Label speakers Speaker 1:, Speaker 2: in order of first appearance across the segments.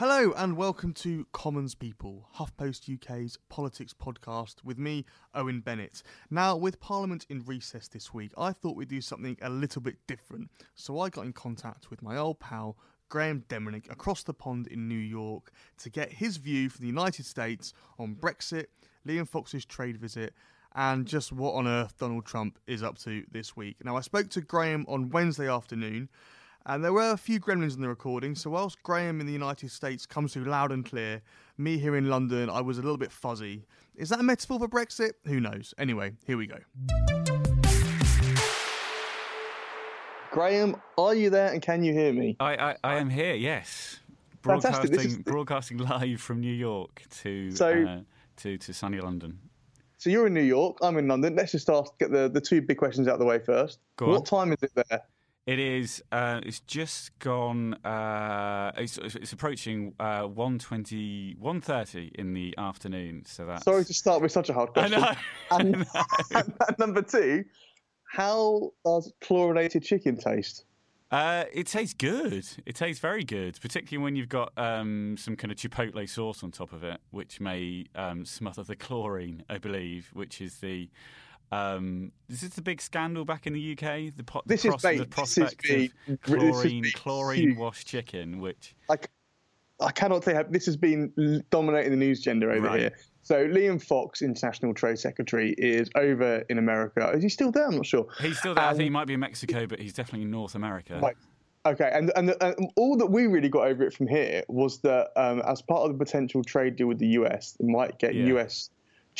Speaker 1: Hello and welcome to Commons People, HuffPost UK's politics podcast with me, Owen Bennett. Now, with Parliament in recess this week, I thought we'd do something a little bit different. So I got in contact with my old pal, Graham Deminick, across the pond in New York to get his view from the United States on Brexit, Liam Fox's trade visit, and just what on earth Donald Trump is up to this week. Now, I spoke to Graham on Wednesday afternoon. And there were a few gremlins in the recording, so whilst Graham in the United States comes through loud and clear, me here in London, I was a little bit fuzzy. Is that a metaphor for Brexit? Who knows? Anyway, here we go. Graham, are you there and can you hear me?
Speaker 2: I, I, I am here, yes.
Speaker 1: Fantastic.
Speaker 2: Broadcasting,
Speaker 1: is
Speaker 2: broadcasting live from New York to,
Speaker 1: So-
Speaker 2: uh, to, to sunny London.
Speaker 1: So you're in New York, I'm in London. Let's just ask, get the, the two big questions out of the way first.
Speaker 2: Go
Speaker 1: what
Speaker 2: on.
Speaker 1: time is it there?
Speaker 2: It is. Uh, it's just gone. Uh, it's, it's approaching uh, 1.20, 1.30 in the afternoon. So that's.
Speaker 1: Sorry to start with such a hard
Speaker 2: I
Speaker 1: question.
Speaker 2: know.
Speaker 1: And,
Speaker 2: I know.
Speaker 1: and number two, how does chlorinated chicken taste?
Speaker 2: Uh, it tastes good. It tastes very good, particularly when you've got um, some kind of chipotle sauce on top of it, which may um, smother the chlorine, I believe, which is the. Um, is this the big scandal back in the UK? The, po-
Speaker 1: This is
Speaker 2: pros-
Speaker 1: bait.
Speaker 2: the
Speaker 1: This is
Speaker 2: prospect of
Speaker 1: This is
Speaker 2: chlorine, chlorine washed chicken, which
Speaker 1: Like, I cannot say how this has been l- dominating the news gender over
Speaker 2: Right.
Speaker 1: here. So Liam Fox, International Trade Secretary, is over in America. Is he still there? I'm not sure.
Speaker 2: he's still there. I
Speaker 1: Um,
Speaker 2: think he might be in Mexico, but he's definitely in North America.
Speaker 1: Right. Okay, and, and and all that we really got over it from here was that um, as part of the potential trade deal with the US, they might get
Speaker 2: Yeah.
Speaker 1: US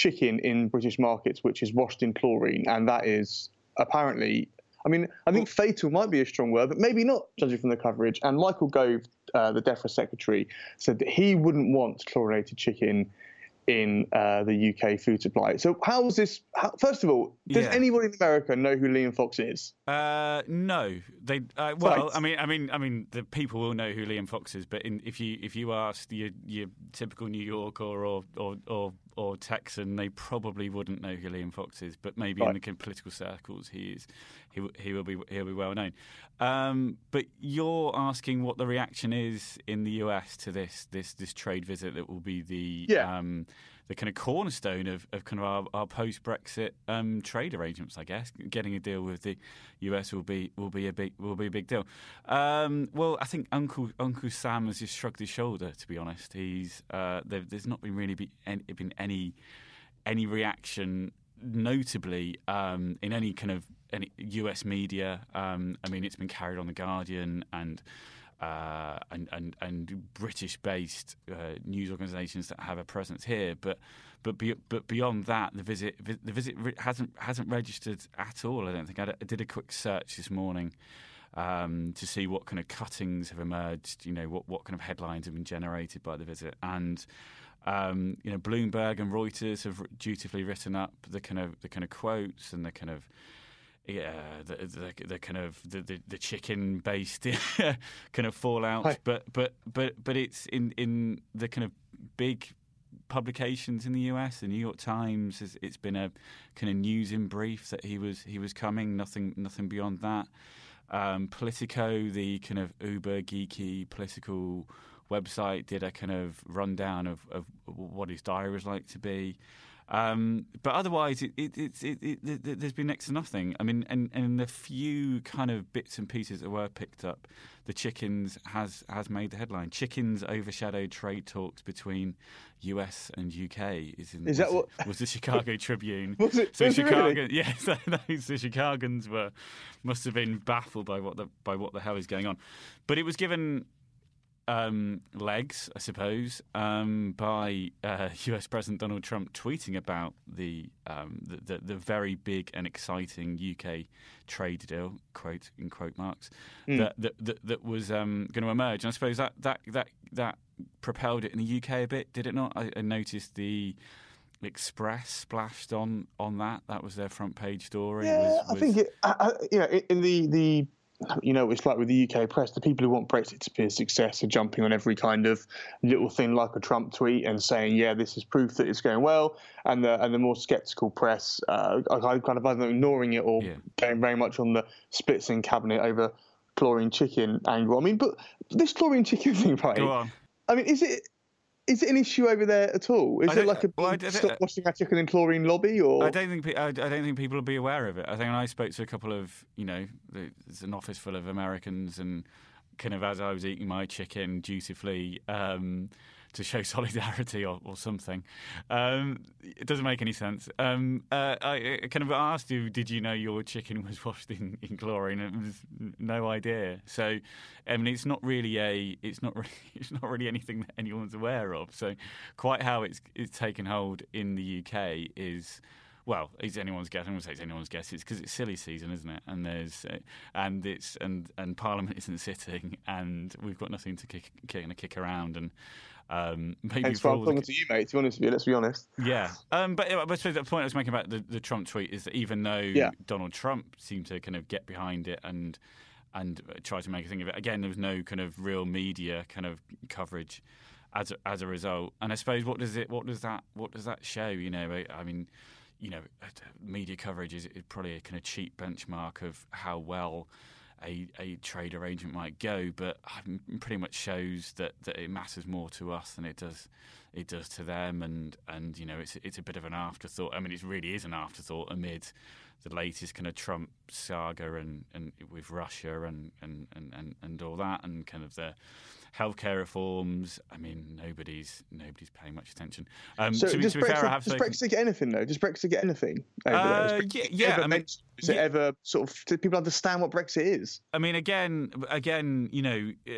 Speaker 1: chicken in British markets, which is washed in chlorine, and that is apparently. I mean, I think fatal might be a strong word, but maybe not, judging from the coverage. And Michael Gove, uh, the DEFRA secretary, said that he wouldn't want chlorinated chicken in uh, the UK food supply. So, how is this? How, first of all, does
Speaker 2: Yeah.
Speaker 1: anybody in America know who Liam Fox is?
Speaker 2: Uh, no, they. Uh, well,
Speaker 1: Right.
Speaker 2: I mean, I mean, I mean, the people will know who Liam Fox is, but in, if you if you ask your your typical New Yorker or or or, or Texan, they probably wouldn't know who Liam Fox is. But maybe in the political circles, he is. He he will be he'll be well known. Um, but you're asking what the reaction is in the US to this this this trade visit that will be the
Speaker 1: Yeah.
Speaker 2: um, the kind of cornerstone of, of kind of our, our post Brexit um, trade arrangements, I guess. Getting a deal with the US will be will be a big will be a big deal. Um, well, I think Uncle Uncle Sam has just shrugged his shoulder. To be honest, he's uh, there, there's not been really be any, been any any reaction notably um, in any kind of any US media. Um, I mean, it's been carried on the Guardian and. Uh, and, and and British-based uh, news organisations that have a presence here, but but be, but beyond that, the visit the visit hasn't hasn't registered at all. I don't think I did a quick search this morning um, to see what kind of cuttings have emerged. You know what what kind of headlines have been generated by the visit, and um, you know Bloomberg and Reuters have dutifully written up the kind of the kind of quotes and the kind of yeah, the, the, the kind of the, the, the chicken based kind of fallout,
Speaker 1: Hi.
Speaker 2: but but but but it's in in the kind of big publications in the US. The New York Times, has, it's been a kind of news in brief that he was he was coming. Nothing nothing beyond that. Um, Politico, the kind of uber geeky political website, did a kind of rundown of, of what his diary was like to be. Um, but otherwise, it, it, it, there's been next to nothing. I mean, and, and the few kind of bits and pieces that were picked up, the chickens has has made the headline. Chickens overshadowed trade talks between US and UK. Is, in,
Speaker 1: Is that
Speaker 2: was,
Speaker 1: what-
Speaker 2: was the Chicago Tribune?
Speaker 1: Was it-
Speaker 2: So
Speaker 1: was
Speaker 2: Chicago,
Speaker 1: really?
Speaker 2: yes, those the Chicagans were must have been baffled by what the by what the hell is going on. But it was given um, legs, I suppose, um, by uh, U.S. President Donald Trump tweeting about the, um, the, the the very big and exciting UK trade deal, quote in quote marks,
Speaker 3: Hmm.
Speaker 2: that, that that that was um, going to emerge. And I suppose that that that that propelled it in the UK a bit, did it not? I, I noticed the. Express splashed on on that. That was their front page story.
Speaker 1: Yeah,
Speaker 2: was,
Speaker 1: I think it. I, I, you know, in the the you know, it's like with the UK press, the people who want Brexit to be a success are jumping on every kind of little thing like a Trump tweet and saying, "Yeah, this is proof that it's going well." And the and the more sceptical press, uh, are kind of either ignoring it or
Speaker 2: Yeah.
Speaker 1: going very much on the splits in cabinet over chlorine chicken angle. I mean, but this chlorine chicken thing, right?
Speaker 2: Go on.
Speaker 1: I mean, is it? Is it an issue over there at all? Is
Speaker 2: it
Speaker 1: like a
Speaker 2: well, I
Speaker 1: big
Speaker 2: don't-
Speaker 1: stop washing our chicken in chlorine lobby, or
Speaker 2: I don't think pe- I don't think people will be aware of it. I think I spoke to a couple of you know there's an office full of Americans and kind of as I was eating my chicken dutifully um, to show solidarity or, or something. Um, it doesn't make any sense. Um, uh, I, I kind of asked you, did you know your chicken was washed in, in chlorine? It was no idea. So, I mean, it's not really a, it's not really, it's not really anything that anyone's aware of. So, quite how it's it's taken hold in the UK is well, it's anyone's guess. I'm going to say it's anyone's guess. It's because it's silly season, isn't it? And there's uh, and it's and and Parliament isn't sitting, and we've got nothing to kick, kick, kick around, and um, maybe
Speaker 1: Hence
Speaker 2: for
Speaker 1: I'm
Speaker 2: all the,
Speaker 1: talking to you, mate. To be honest with you, let's be honest.
Speaker 2: yeah, um, but, but I suppose the point I was making about the, the Trump tweet is that even though
Speaker 1: Yeah.
Speaker 2: Donald Trump seemed to kind of get behind it and and try to make a thing of it, again there was no kind of real media kind of coverage as a, as a result. And I suppose what does it what does that what does that show? You know, I, I mean, you know, media coverage is, probably a kind of cheap benchmark of how well. A, a trade arrangement might go, but um, pretty much shows that, that it matters more to us than it does it does to them, and and you know it's it's a bit of an afterthought. I mean, it really is an afterthought amid the latest kind of Trump saga and, and with Russia and, and, and, and, and all that, and kind of the healthcare reforms. I mean, nobody's nobody's paying much attention. Um,
Speaker 1: So
Speaker 2: to, be-
Speaker 1: does,
Speaker 2: to be fair, I
Speaker 1: Brexit,
Speaker 2: have
Speaker 1: does
Speaker 2: spoken-
Speaker 1: Brexit get anything though? Does Brexit get anything? Over?
Speaker 2: Uh,
Speaker 1: Is
Speaker 2: yeah, yeah,
Speaker 1: Ever
Speaker 2: I mean,
Speaker 1: mentioned? Does it ever sort of? Do people understand what Brexit is?
Speaker 2: I mean, again, again, you know, uh,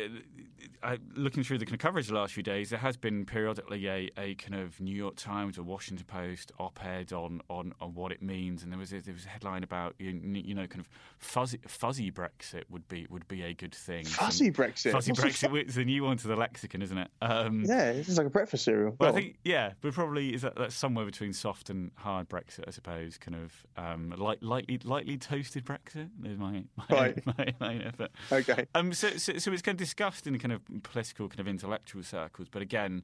Speaker 2: I, looking through the kind of coverage the last few days, there has been periodically a, a kind of New York Times or Washington Post op-ed on, on, on what it means, and there was a, there was a headline about you you know kind of fuzzy fuzzy Brexit would be would be a good thing.
Speaker 1: Fuzzy Brexit.
Speaker 2: Fuzzy
Speaker 1: What's
Speaker 2: Brexit.
Speaker 1: fu-
Speaker 2: It's a new one to the lexicon, isn't it? Um,
Speaker 1: yeah, this is like a breakfast cereal.
Speaker 2: Well, I think yeah, but probably is that that's somewhere between soft and hard Brexit, I suppose. Kind of um, light, lightly lightly toasted Brexit. There's my my,
Speaker 1: Right.
Speaker 2: my, my effort.
Speaker 1: Okay.
Speaker 2: Um, so, so, so it's kind of discussed in kind of political, kind of intellectual circles, but again,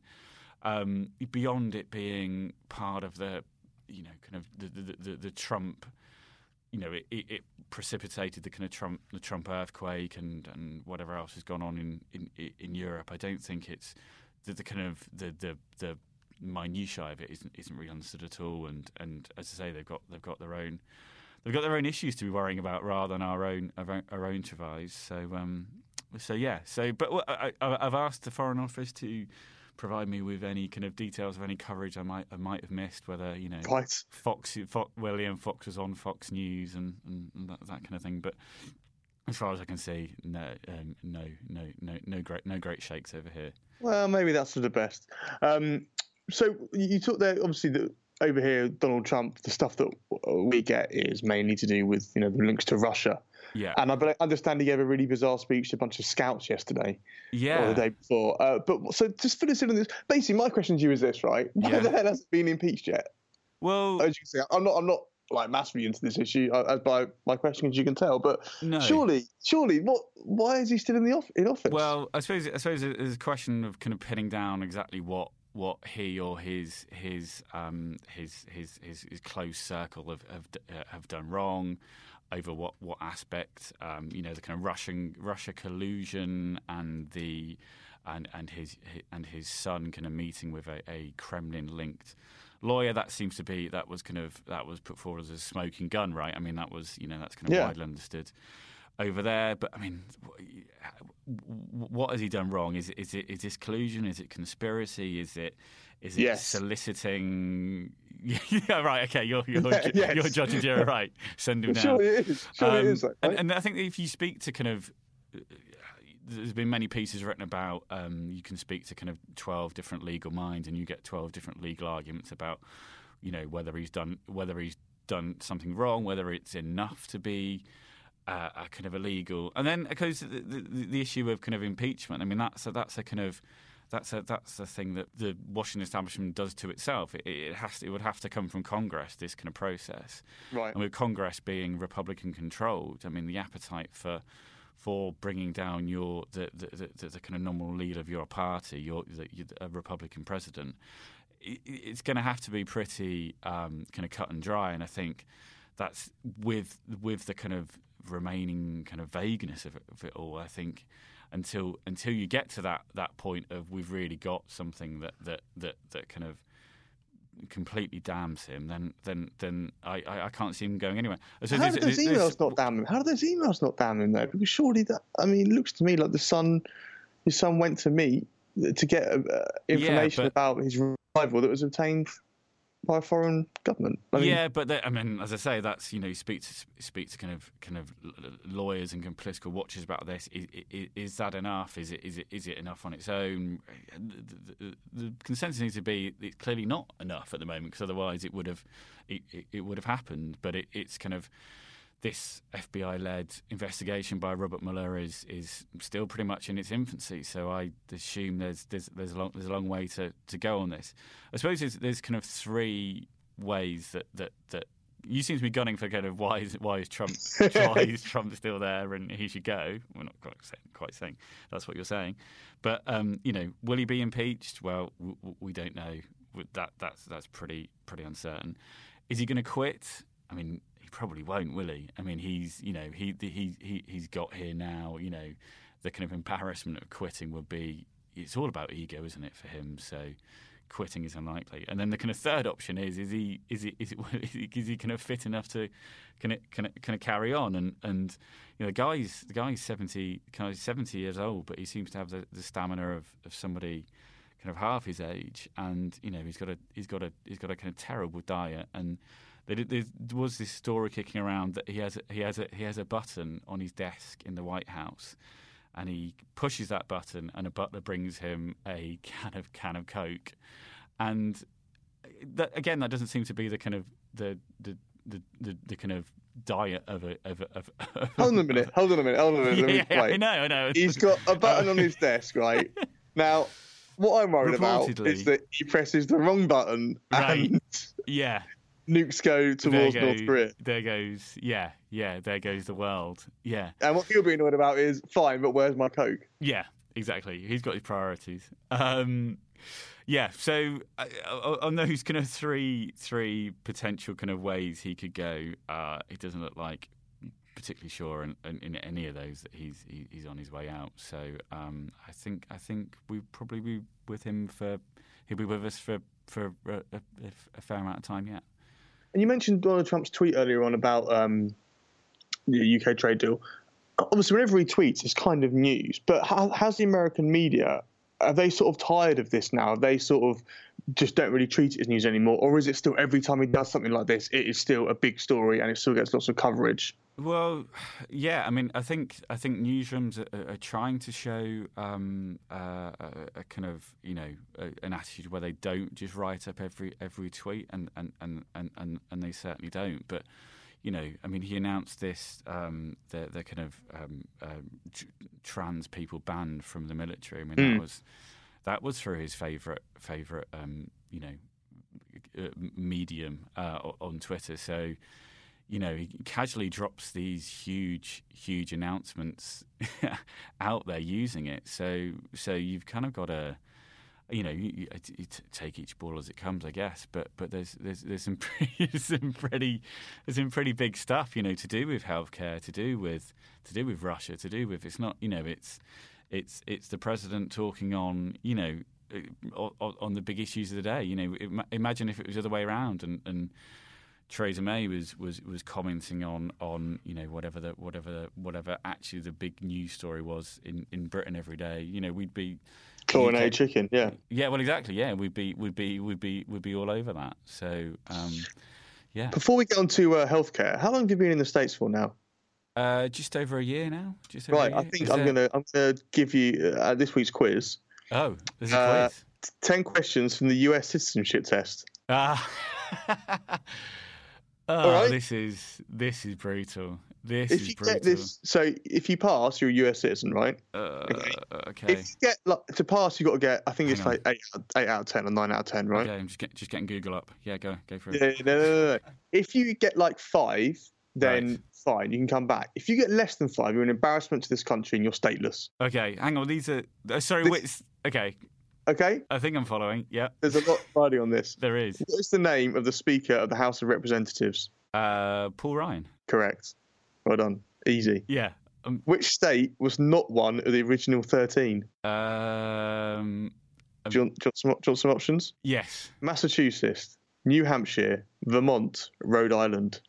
Speaker 2: um, beyond it being part of the, you know, kind of the the, the, the Trump, you know, it, it, it precipitated the kind of Trump the Trump earthquake and, and whatever else has gone on in, in in Europe. I don't think it's the, the kind of the the the minutiae of it isn't isn't really understood at all. And and as I say, they've got they've got their own they've got their own issues to be worrying about rather than our own our own, our. So um, so yeah. So but I, I've asked the Foreign Office to provide me with any kind of details of any coverage I might I might have missed, whether you know
Speaker 1: Right.
Speaker 2: Fox, Fox William Fox was on Fox News and, and, that, that kind of thing. But as far as I can see, no, um, no, no, no, no great, no great shakes over here.
Speaker 1: Well, maybe that's for the best. Um, so you talk there, obviously, that over here, Donald Trump, the stuff that we get is mainly to do with you know the links to Russia.
Speaker 2: Yeah,
Speaker 1: And I understand he gave a really bizarre speech to a bunch of scouts yesterday or
Speaker 2: yeah.
Speaker 1: the day before. Uh, but so just fill us in on this. Basically, my question to you is this, right? Why
Speaker 2: Yeah.
Speaker 1: the hell hasn't been impeached yet?
Speaker 2: Well,
Speaker 1: As you can see, I'm not. I'm not like massively into this issue uh, as by my question, as you can tell. But
Speaker 2: no.
Speaker 1: surely, surely, what? Why is he still in the off- in office?
Speaker 2: Well, I suppose I suppose there's a question of kind of pinning down exactly what what he or his his um, his, his his his close circle have have, uh, have done wrong over what what aspect um, you know the kind of Russian Russia collusion and the and and his and his son kind of meeting with a, a Kremlin linked lawyer that seems to be that was kind of that was put forward as a smoking gun right I mean that was you know that's kind of
Speaker 1: Yeah.
Speaker 2: widely understood over there. But I mean, what has he done wrong? Is is it is this collusion? Is it conspiracy? Is it is it
Speaker 1: Yes.
Speaker 2: soliciting? yeah, right. Okay, you're you're,
Speaker 1: Yeah, yes.
Speaker 2: you're Judge and Jury, right? Send him down.
Speaker 1: surely it is. Surely
Speaker 2: Um,
Speaker 1: is. Like,
Speaker 2: and,
Speaker 1: right?
Speaker 2: and I think if you speak to kind of uh, there's been many pieces written about um, you can speak to kind of 12 different legal minds and you get 12 different legal arguments about you know whether he's done whether he's done something wrong whether it's enough to be uh, a kind of illegal and then because the, the, the issue of kind of impeachment I mean that's a, that's a kind of that's a that's a thing that the Washington establishment does to itself. It, it has to, it would have to come from Congress. This kind of process,
Speaker 1: right?
Speaker 2: And with Congress being Republican controlled, I mean the appetite for for bringing down your the the, the, the kind of nominal leader of your party, your the, a Republican president, it, it's going to have to be pretty um, kind of cut and dry. And I think that's with with the kind of remaining kind of vagueness of it, of it all. I think until until you get to that that point of we've really got something that that that, that kind of completely damns him, then then then I, I, I can't see him going anywhere.
Speaker 1: So How do those emails not damn him? How do those emails not damn him though? Because surely that I mean, it looks to me like the son, his son went to meet to get uh, information yeah, but, about his rival that was obtained by a foreign government.
Speaker 2: I mean, yeah, but I mean, as I say, that's you know, you speak to speak to kind of kind of lawyers and political watchers about this. Is, is, is, that enough? Is it is it is it enough on its own? The, the, the consensus needs to be it's clearly not enough at the moment because otherwise it would have it, it, it would have happened. But it, it's kind of this FBI-led investigation by Robert Mueller is is still pretty much in its infancy. So I assume there's there's there's a long there's a long way to, to go on this. I suppose there's, there's kind of three ways that, that, that you seem to be gunning for kind of why is why is Trump why is Trump still there and he should go. We're not quite saying, quite saying that's what you're saying, but um, you know, will he be impeached? Well, we, we don't know. That that's that's pretty pretty uncertain. Is he going to quit? I mean, probably won't, will he? I mean, he's you know he he he he's got here now. You know, the kind of embarrassment of quitting would be. It's all about ego, isn't it, for him? So quitting is unlikely. And then the kind of third option is: is he is he is, he, is he kind of fit enough to can it can it, can it carry on? And and you know, the guy's the guy's seventy kind of seventy years old, but he seems to have the, the stamina of, of somebody kind of half his age. And you know, he's got a he's got a he's got a kind of terrible diet and there was this story kicking around that he has a, he has a he has a button on his desk in the White House, and he pushes that button, and a butler brings him a can of can of Coke, and that, again, that doesn't seem to be the kind of the the the, the, the kind of diet of a of, a, of,
Speaker 1: hold on a minute hold on a minute hold on a minute
Speaker 2: yeah, I know I know.
Speaker 1: He's got a button on his desk right? Now what I'm worried about is that he presses the wrong button
Speaker 2: right.
Speaker 1: and
Speaker 2: yeah
Speaker 1: nukes go towards
Speaker 2: go,
Speaker 1: North Korea.
Speaker 2: There goes, yeah, yeah, there goes the world. Yeah.
Speaker 1: And what he'll be annoyed about is, fine, but where's my Coke?
Speaker 2: Yeah, exactly. He's got his priorities. Um, yeah, so uh, on those kind of three three potential kind of ways he could go, uh, it doesn't look like particularly sure in, in, in, any of those that he's he, he's on his way out. So um, I think I think we probably be with him for he'll be with us for for a, a, a fair amount of time yet.
Speaker 1: And you mentioned Donald Trump's tweet earlier on about um, the UK trade deal. Obviously, whenever he tweets, it's kind of news. But how, how's the American media? Are they sort of tired of this now? Are They sort of just don't really treat it as news anymore, or is it still every time he does something like this, it is still a big story and it still gets lots of coverage?
Speaker 2: Well, yeah. I mean, I think I think newsrooms are, are trying to show um, uh, a, a, kind of you know a, an attitude where they don't just write up every every tweet, and and, and, and, and, they certainly don't. But you know, I mean, he announced this um, the the kind of um, uh, trans people banned from the military. I mean, mm. that was that was for his favorite favorite um, you know medium uh, on Twitter. So you know, he casually drops these huge, huge announcements out there using it. So, so you've kind of got to, you know, you, you, take each ball as it comes, I guess. But but there's there's there's some pretty, some pretty there's some pretty big stuff, you know, to do with healthcare, to do with to do with Russia, to do with it's not, you know, it's it's it's the president talking on, you know, eh, on, on the big issues of the day. You know, imagine if it was the other way around and and Theresa May was, was, was commenting on, on you know whatever the whatever the, whatever actually the big news story was in, in Britain every day. You know we'd be
Speaker 1: chlorinated chicken, yeah,
Speaker 2: yeah. Well, exactly, yeah. We'd be we'd be we'd be we'd be all over that. So um, yeah.
Speaker 1: Before we get on to uh, healthcare, how long have you been in the states for now?
Speaker 2: Uh, just over a year now. Just over
Speaker 1: Right,
Speaker 2: a
Speaker 1: I think
Speaker 2: Is
Speaker 1: I'm
Speaker 2: it-
Speaker 1: gonna I'm gonna give you uh, this week's quiz.
Speaker 2: Oh, there's a
Speaker 1: Uh,
Speaker 2: quiz.
Speaker 1: T- Ten questions from the U.S. citizenship test.
Speaker 2: Ah. oh,
Speaker 1: right.
Speaker 2: this is this is brutal. This
Speaker 1: If
Speaker 2: is
Speaker 1: you
Speaker 2: brutal.
Speaker 1: get this, so if you pass, you're a U.S. citizen, right?
Speaker 2: Uh, okay.
Speaker 1: If you get like, to pass, you got to get. I think it's
Speaker 2: on.
Speaker 1: like eight, eight out of ten or nine out of ten, right?
Speaker 2: Okay, I'm just, get, just getting Google up. Yeah, go go for it.
Speaker 1: Yeah, no, no, no, no. If you get like five, then
Speaker 2: Right.
Speaker 1: fine, you can come back. If you get less than five, you're an embarrassment to this country and you're stateless.
Speaker 2: Okay, hang on. These are uh, sorry.
Speaker 1: This-
Speaker 2: Wait, okay,
Speaker 1: Okay,
Speaker 2: I think I'm following. Yeah,
Speaker 1: there's a lot riding on this.
Speaker 2: there is.
Speaker 1: What is the name of the Speaker of the House of Representatives?
Speaker 2: Uh, Paul Ryan.
Speaker 1: Correct. Well done. Easy.
Speaker 2: Yeah. Um,
Speaker 1: Which state was not one of the original 13?
Speaker 2: um.
Speaker 1: Do you want, do you some, do you want some options?
Speaker 2: Yes.
Speaker 1: Massachusetts, New Hampshire, Vermont, Rhode Island.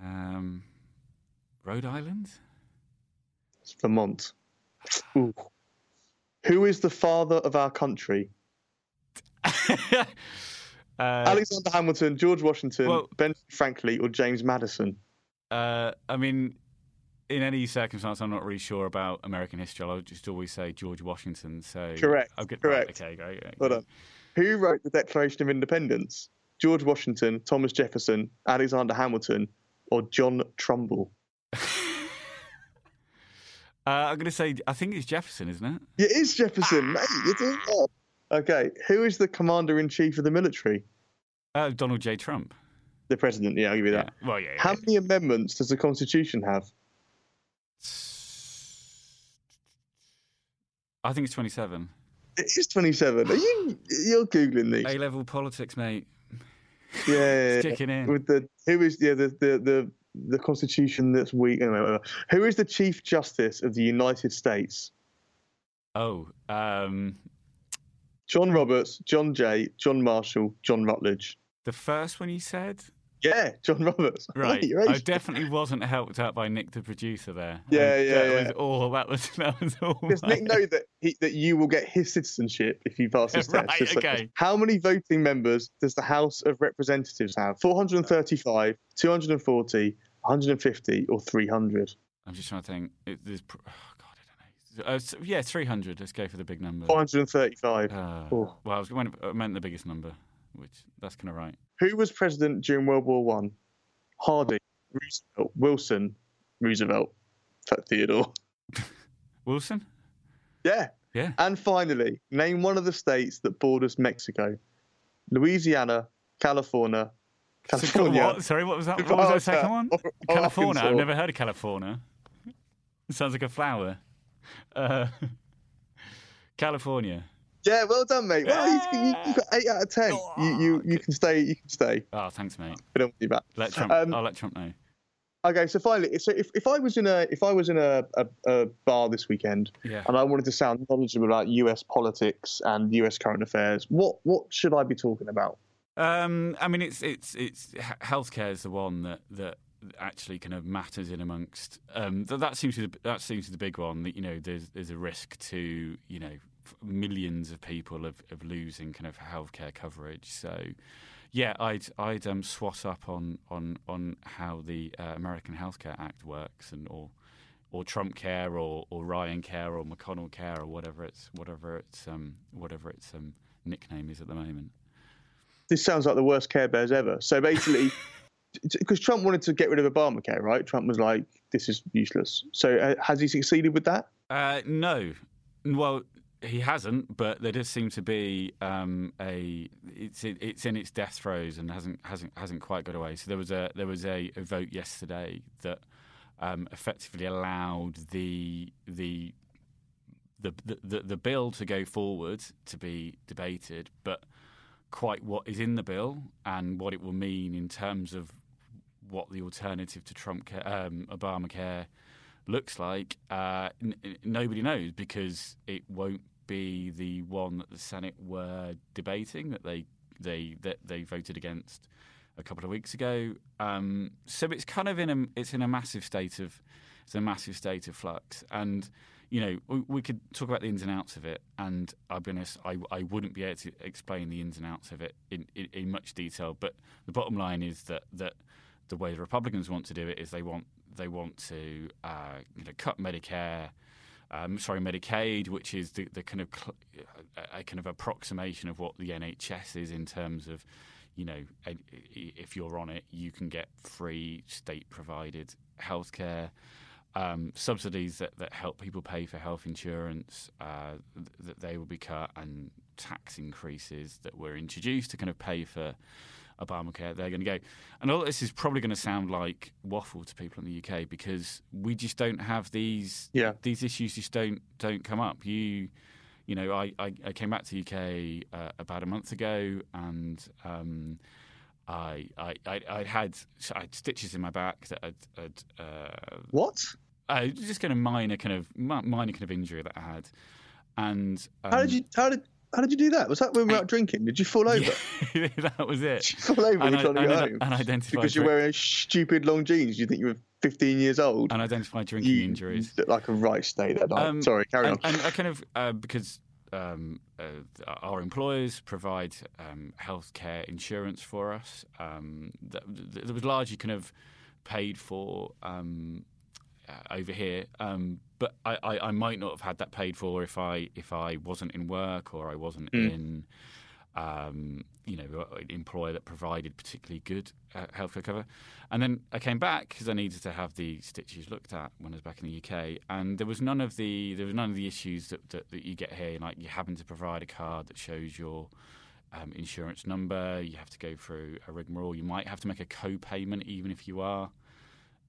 Speaker 2: Um. Rhode Island.
Speaker 1: It's Vermont. Ooh. Who is the father of our country?
Speaker 2: uh,
Speaker 1: Alexander Hamilton, George Washington,
Speaker 2: well-
Speaker 1: Ben Franklin, or James Madison?
Speaker 2: Uh, I mean, in any circumstance, I'm not really sure about American history. I'll just always say George Washington. So
Speaker 1: Correct,
Speaker 2: I'll get,
Speaker 1: correct.
Speaker 2: Right, okay, great. great,
Speaker 1: Hold on. Who wrote the Declaration of Independence? George Washington, Thomas Jefferson, Alexander Hamilton, or John Trumbull?
Speaker 2: Uh, I'm going to say, I think it's Jefferson, isn't it?
Speaker 1: It is Jefferson, mate. You're doing well. Okay, who is the commander in chief of the military?
Speaker 2: Uh, Donald J. Trump.
Speaker 1: The president. Yeah, I'll give you
Speaker 2: Yeah.
Speaker 1: that.
Speaker 2: Well, yeah.
Speaker 1: How many amendments does the Constitution have?
Speaker 2: I think it's 27.
Speaker 1: It is 27. Are you? You're googling these.
Speaker 2: A level politics, mate.
Speaker 1: Yeah, yeah, yeah.
Speaker 2: kicking in.
Speaker 1: With the who is yeah the the the, the Constitution that's weak. Who is the Chief Justice of the United States?
Speaker 2: Oh, um,
Speaker 1: John Roberts, John Jay, John Marshall, John Rutledge.
Speaker 2: the first one you said?
Speaker 1: Yeah, John Roberts.
Speaker 2: Right. I definitely wasn't helped out by Nick, the producer, there.
Speaker 1: Yeah,
Speaker 2: Um,
Speaker 1: yeah,
Speaker 2: that
Speaker 1: yeah.
Speaker 2: Was all, that was that was all.
Speaker 1: Does Nick know that he, that you will get his citizenship if you pass this
Speaker 2: Right,
Speaker 1: test? Like-
Speaker 2: okay.
Speaker 1: How many voting members does the House of Representatives have? 435, 240, 150, or 300?
Speaker 2: I'm just trying to think. It, there's, oh God, I don't know. Uh, s- yeah, 300. Let's go for the big number.
Speaker 1: 435.
Speaker 2: Uh,
Speaker 1: Oh.
Speaker 2: Well, I was I meant the biggest number, which that's kind of right.
Speaker 1: Who was president during World War One? Harding, Roosevelt, Wilson, Roosevelt, Fuck Theodore.
Speaker 2: Wilson?
Speaker 1: Yeah.
Speaker 2: Yeah.
Speaker 1: And finally, name one of the states that borders Mexico. Louisiana, California,
Speaker 2: So,
Speaker 1: California.
Speaker 2: what? Sorry, what was that? What was that second one?
Speaker 1: Or- or
Speaker 2: California. I've never heard of California. It sounds like a flower. Uh, California.
Speaker 1: Yeah, well done, mate. Well, you, you, you got eight out of ten. You, you, you can stay. You can stay.
Speaker 2: Oh, thanks, mate.
Speaker 1: We don't want you back.
Speaker 2: Let Trump.
Speaker 1: Um,
Speaker 2: I'll let Trump know.
Speaker 1: Okay, so finally, so if, if I was in a if I was in a, a, a bar this weekend
Speaker 2: Yeah.
Speaker 1: and I wanted to sound knowledgeable about U.S. politics and U.S. current affairs, what what should I be talking about?
Speaker 2: Um, I mean, it's it's it's healthcare is the one that that actually kind of matters in amongst. Um, that, that seems to be, that seems to be the big one. That you know, there's there's a risk to you know millions of people of, of losing kind of healthcare coverage. So. Yeah, I'd I'd um, swat up on on on how the uh, American Healthcare Act works, and or or Trump Care, or, or Ryan Care, or McConnell Care, or whatever its whatever its um, whatever its um, nickname is at the moment.
Speaker 1: This sounds like the worst Care Bears ever. So basically, because Trump wanted to get rid of Obamacare, right? Trump was like, "This is useless." So uh, has he succeeded with that?
Speaker 2: Uh, no, well, he hasn't. But there does seem to be um, a it's it's in its death throes and hasn't hasn't hasn't quite got away. So there was a there was a, a vote yesterday that um, effectively allowed the the. The, the, the, bill to go forward to be debated, but quite what is in the bill and what it will mean in terms of what the alternative to Trump um, Obamacare looks like, uh, n- nobody knows because it won't be the one that the Senate were debating that they they that they voted against a couple of weeks ago. Um, so it's kind of in a it's in a massive state of it's a massive state of flux and. You know, we, we could talk about the ins and outs of it, and I'll be honest, I, I wouldn't be able to explain the ins and outs of it in, in, in much detail. But the bottom line is that that the way the Republicans want to do it is they want they want to uh, you know cut Medicare. Um, sorry, Medicaid, which is the, the kind of cl- a kind of approximation of what the NHS is in terms of, you know, if you're on it, you can get free state-provided healthcare. Um, subsidies that, that help people pay for health insurance uh, that they will be cut, and tax increases that were introduced to kind of pay for Obamacare, they're going to go. And all this is probably going to sound like waffle to people in the UK because we just don't have these.
Speaker 1: Yeah.
Speaker 2: These issues just don't don't come up. You, you know, I I, I came back to the UK uh, about a month ago and. Um, I, I, I, I had I had stitches in my back that I'd, I'd uh,
Speaker 1: what?
Speaker 2: Uh, just kind of minor kind of minor kind of injury that I had, and
Speaker 1: um, how did you how did how did you do that? Was that when we were out drinking? Did you fall over?
Speaker 2: Yeah, that was it.
Speaker 1: Did you fall over and, I, trying to
Speaker 2: and,
Speaker 1: get home?
Speaker 2: And identified
Speaker 1: because you're wearing stupid long jeans. You think you were 15 years old.
Speaker 2: And identified drinking
Speaker 1: you
Speaker 2: injuries.
Speaker 1: Look like a right state that night. Um, Sorry, carry
Speaker 2: and,
Speaker 1: on.
Speaker 2: And I kind of uh, because um, uh, our employers provide um, healthcare insurance for us. Um, that, that, was largely kind of paid for um, uh, over here. Um, but I, I, I, might not have had that paid for if I if I wasn't in work or I wasn't mm. in um, you know an employer that provided particularly good uh, healthcare cover. And then I came back because I needed to have the stitches looked at when I was back in the UK, and there was none of the there was none of the issues that, that, that you get here. Like you having to provide a card that shows your um, insurance number. You have to go through a rigmarole. You might have to make a co-payment even if you are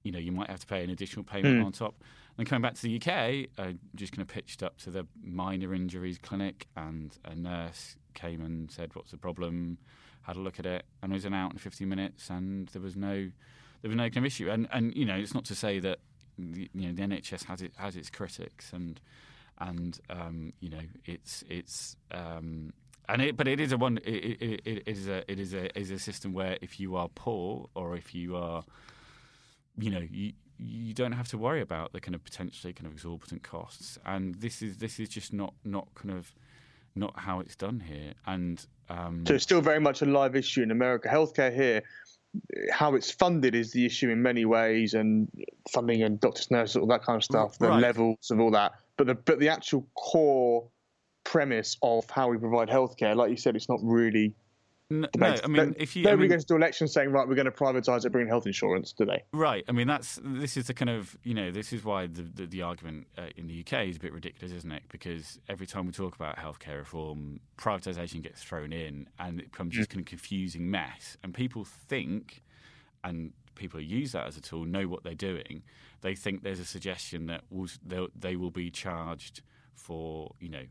Speaker 2: you know, you might have to pay an additional payment mm. on top. And coming back to the UK, I just kind of pitched up to the minor injuries clinic, and a nurse came and said, "What's the problem?" Had a look at it, and was an out in 15 minutes, and there was no, there was no kind of issue. And and you know, it's not to say that you know the NHS has it has its critics, and and um, you know, it's it's. Um, and it, but it is a one. It, it, it is a it is a is a system where if you are poor or if you are you know, you you don't have to worry about the kind of potentially kind of exorbitant costs. And this is this is just not not kind of not how it's done here. And um,
Speaker 1: so it's still very much a live issue in America. Healthcare here, how it's funded is the issue in many ways, and funding and doctors, nurses, all that kind of stuff, the right. levels of all that. But the but the actual core premise of how we provide healthcare, like you said, it's not really
Speaker 2: no, no, I mean, if you
Speaker 1: nobody I
Speaker 2: mean,
Speaker 1: goes to elections saying, right, we're going to privatise it, bring health insurance, do they?
Speaker 2: Right. I mean, that's this is the kind of you know this is why the the, the argument uh, in the UK is a bit ridiculous, isn't it? Because every time we talk about healthcare reform, privatisation gets thrown in, and it becomes mm. this kind of confusing mess, and people think, and people who use that as a tool know what they're doing. They think there's a suggestion that will, they will be charged for you know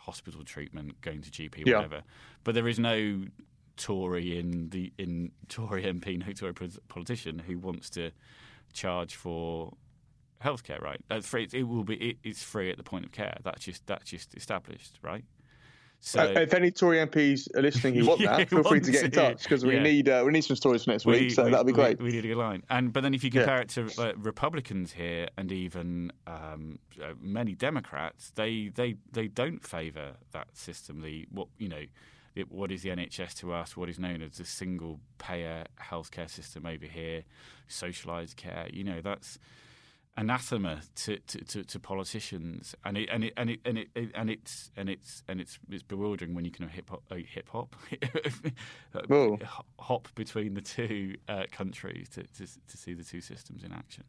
Speaker 2: hospital treatment, going to GP, yeah. whatever. But there is no Tory in the in Tory MP, no Tory politician who wants to charge for healthcare. Right? That's free. It will be. It, it's free at the point of care. That's just that's just established. Right?
Speaker 1: So, uh, if any Tory MPs are listening who want that, feel free to get in touch because we yeah. need uh, we need some stories for next we, week. So that'll be great.
Speaker 2: We, we, need a good line. And but then if you compare yeah. it to uh, Republicans here and even um, uh, many Democrats, they they they don't favour that system. The what you know. It, what is the NHS to us? What is known as the single payer healthcare system over here, socialised care? You know, that's anathema to, to, to, to, politicians, and it and it and it and it and it's and it's and it's it's bewildering when you can hip hop hip hop hop between the two uh, countries to, to to see the two systems in action.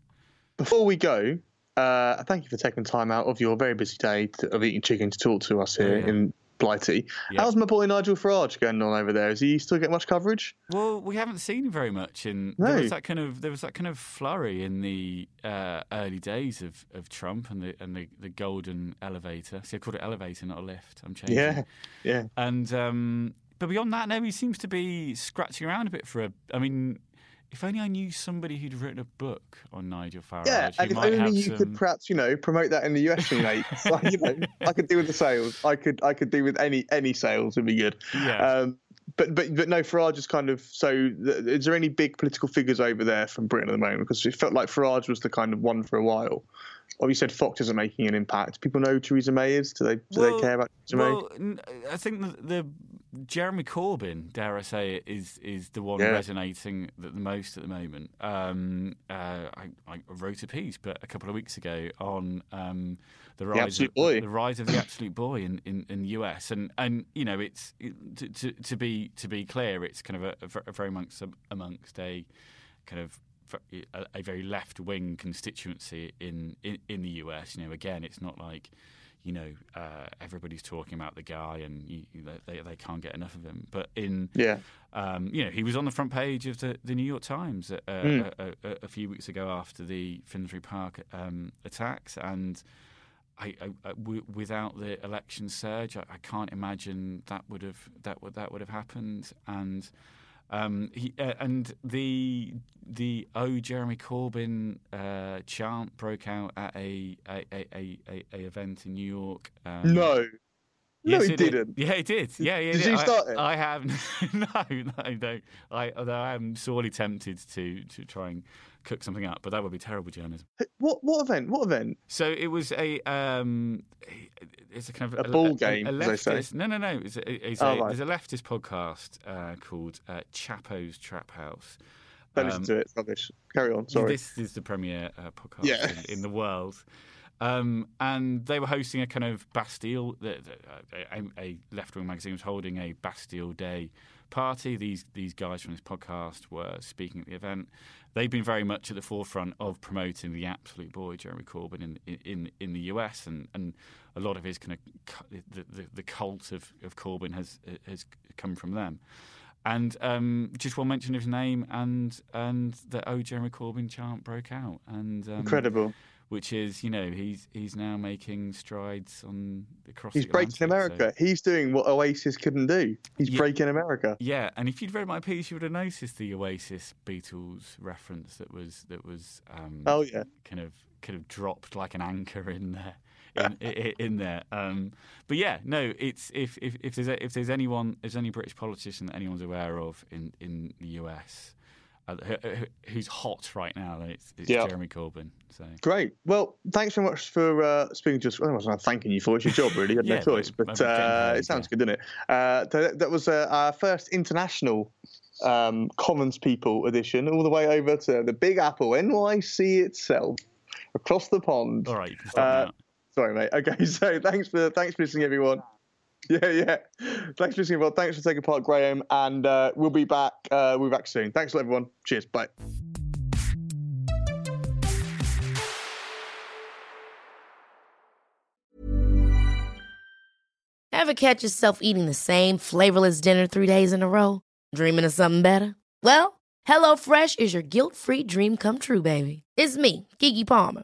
Speaker 1: Before we go, uh, thank you for taking time out of your very busy day to, of eating chicken to talk to us here oh, yeah. in Blighty. Yep. How's my boy Nigel Farage going on over there? Is he still getting much coverage?
Speaker 2: Well, we haven't seen him very much, and no. there was that kind of there was that kind of flurry in the uh, early days of, of Trump and the and the, the golden elevator. See, I called it elevator, not a lift. I'm changing.
Speaker 1: Yeah, yeah.
Speaker 2: And um, but beyond that, no, he seems to be scratching around a bit for a. I mean, if only I knew somebody who'd written a book on Nigel Farage.
Speaker 1: Yeah, and if only you some... could perhaps, you know, promote that in the US, mate. like, you know, I could do with the sales. I could, I could do with any any sales would be good.
Speaker 2: Yeah.
Speaker 1: Um, but but but no, Farage is kind of so. Is there any big political figures over there from Britain at the moment? Because it felt like Farage was the kind of one for a while. Or you said Fox isn't making an impact. People know who Theresa May is. Do they do well, they care about Theresa
Speaker 2: well,
Speaker 1: May?
Speaker 2: I think the, the Jeremy Corbyn, dare I say it, is is the one
Speaker 1: Yeah.
Speaker 2: resonating the, the most at the moment. Um, uh, I, I wrote a piece, but a couple of weeks ago on um, the rise
Speaker 1: absolute
Speaker 2: of,
Speaker 1: boy.
Speaker 2: the rise of the absolute boy in, in, in the US, and and you know it's it, to, to to be to be clear, it's kind of a, a very amongst amongst a kind of a, a very left wing constituency in, in in the US. You know, again, it's not like you know uh, everybody's talking about the guy and you, they they can't get enough of him. But in
Speaker 1: Yeah.
Speaker 2: um, you know, he was on the front page of the, the New York Times uh,
Speaker 1: Hmm.
Speaker 2: a, a, a, a few weeks ago after the Finsbury Park um, attacks, and I, I, I- w- without the election surge, I, I can't imagine that would have that would that would have happened. And um, he, uh, and the the oh Jeremy Corbyn uh, chant broke out at a a, a, a, a, event in New York. Um,
Speaker 1: No. No,
Speaker 2: Yes,
Speaker 1: he
Speaker 2: it did.
Speaker 1: didn't.
Speaker 2: Yeah, he did. Yeah, yeah.
Speaker 1: Did
Speaker 2: yeah.
Speaker 1: you
Speaker 2: I-
Speaker 1: start it?
Speaker 2: I have. no, no, no. I, although I am sorely tempted to to try and cook something up, but that would be terrible journalism.
Speaker 1: What what event? What event?
Speaker 2: So it was a um, it's a kind of
Speaker 1: A ball game,
Speaker 2: A,
Speaker 1: as they say.
Speaker 2: leftist. No, no, no. It's a, it's
Speaker 1: Oh,
Speaker 2: a,
Speaker 1: right.
Speaker 2: There's a leftist podcast uh, called uh, Chapo's Trap House.
Speaker 1: Don't
Speaker 2: Um,
Speaker 1: listen to it. It's rubbish. Carry on. Sorry.
Speaker 2: This is the premier uh, podcast
Speaker 1: Yeah.
Speaker 2: in, in the world. Um, and they were hosting a kind of Bastille, a, a left wing magazine was holding a Bastille Day party. These these guys from this podcast were speaking at the event. They've been very much at the forefront of promoting the absolute boy Jeremy Corbyn in in in the US, and, and a lot of his kind of the, the, the cult of, of Corbyn has has come from them. And um, just one mention of his name, and and the "Oh Jeremy Corbyn" chant broke out, and um,
Speaker 1: Incredible.
Speaker 2: Which is, you know, he's he's now making strides on across.
Speaker 1: He's breaking
Speaker 2: Atlantic, so-
Speaker 1: America. He's doing what Oasis couldn't do. He's
Speaker 2: Yeah.
Speaker 1: breaking America.
Speaker 2: Yeah, and if you'd read my piece, you would have noticed the Oasis Beatles reference that was that was um,
Speaker 1: Oh yeah.
Speaker 2: kind of kind of dropped like an anchor in there. In, in there, um, but yeah, no. It's if if, if there's a, if there's anyone, if there's any British politician that anyone's aware of in, in the US who's hot right now, it's, it's
Speaker 1: Yeah.
Speaker 2: Jeremy Corbyn. So
Speaker 1: Great. Well, thanks very much for uh, speaking to us. Well, I was not thanking you for it. It's your job, really. You had
Speaker 2: Yeah,
Speaker 1: no choice.
Speaker 2: but-
Speaker 1: But uh, it sounds
Speaker 2: yeah.
Speaker 1: good, doesn't it? Uh, that, that was uh, our first international um, Commons People edition, all the way over to the Big Apple, NYC itself, across the pond.
Speaker 2: all right, you can stop
Speaker 1: Uh. Sorry, mate. Okay, so thanks for thanks for listening, everyone. Yeah, yeah. Thanks for listening, everyone. Thanks for taking part, Graham. And uh, we'll be back. Uh, we'll be back soon. Thanks everyone. Cheers. Bye.
Speaker 4: Ever catch yourself eating the same flavorless dinner three days in a row? Dreaming of something better? Well, HelloFresh is your guilt free dream come true, baby. It's me, Keke Palmer.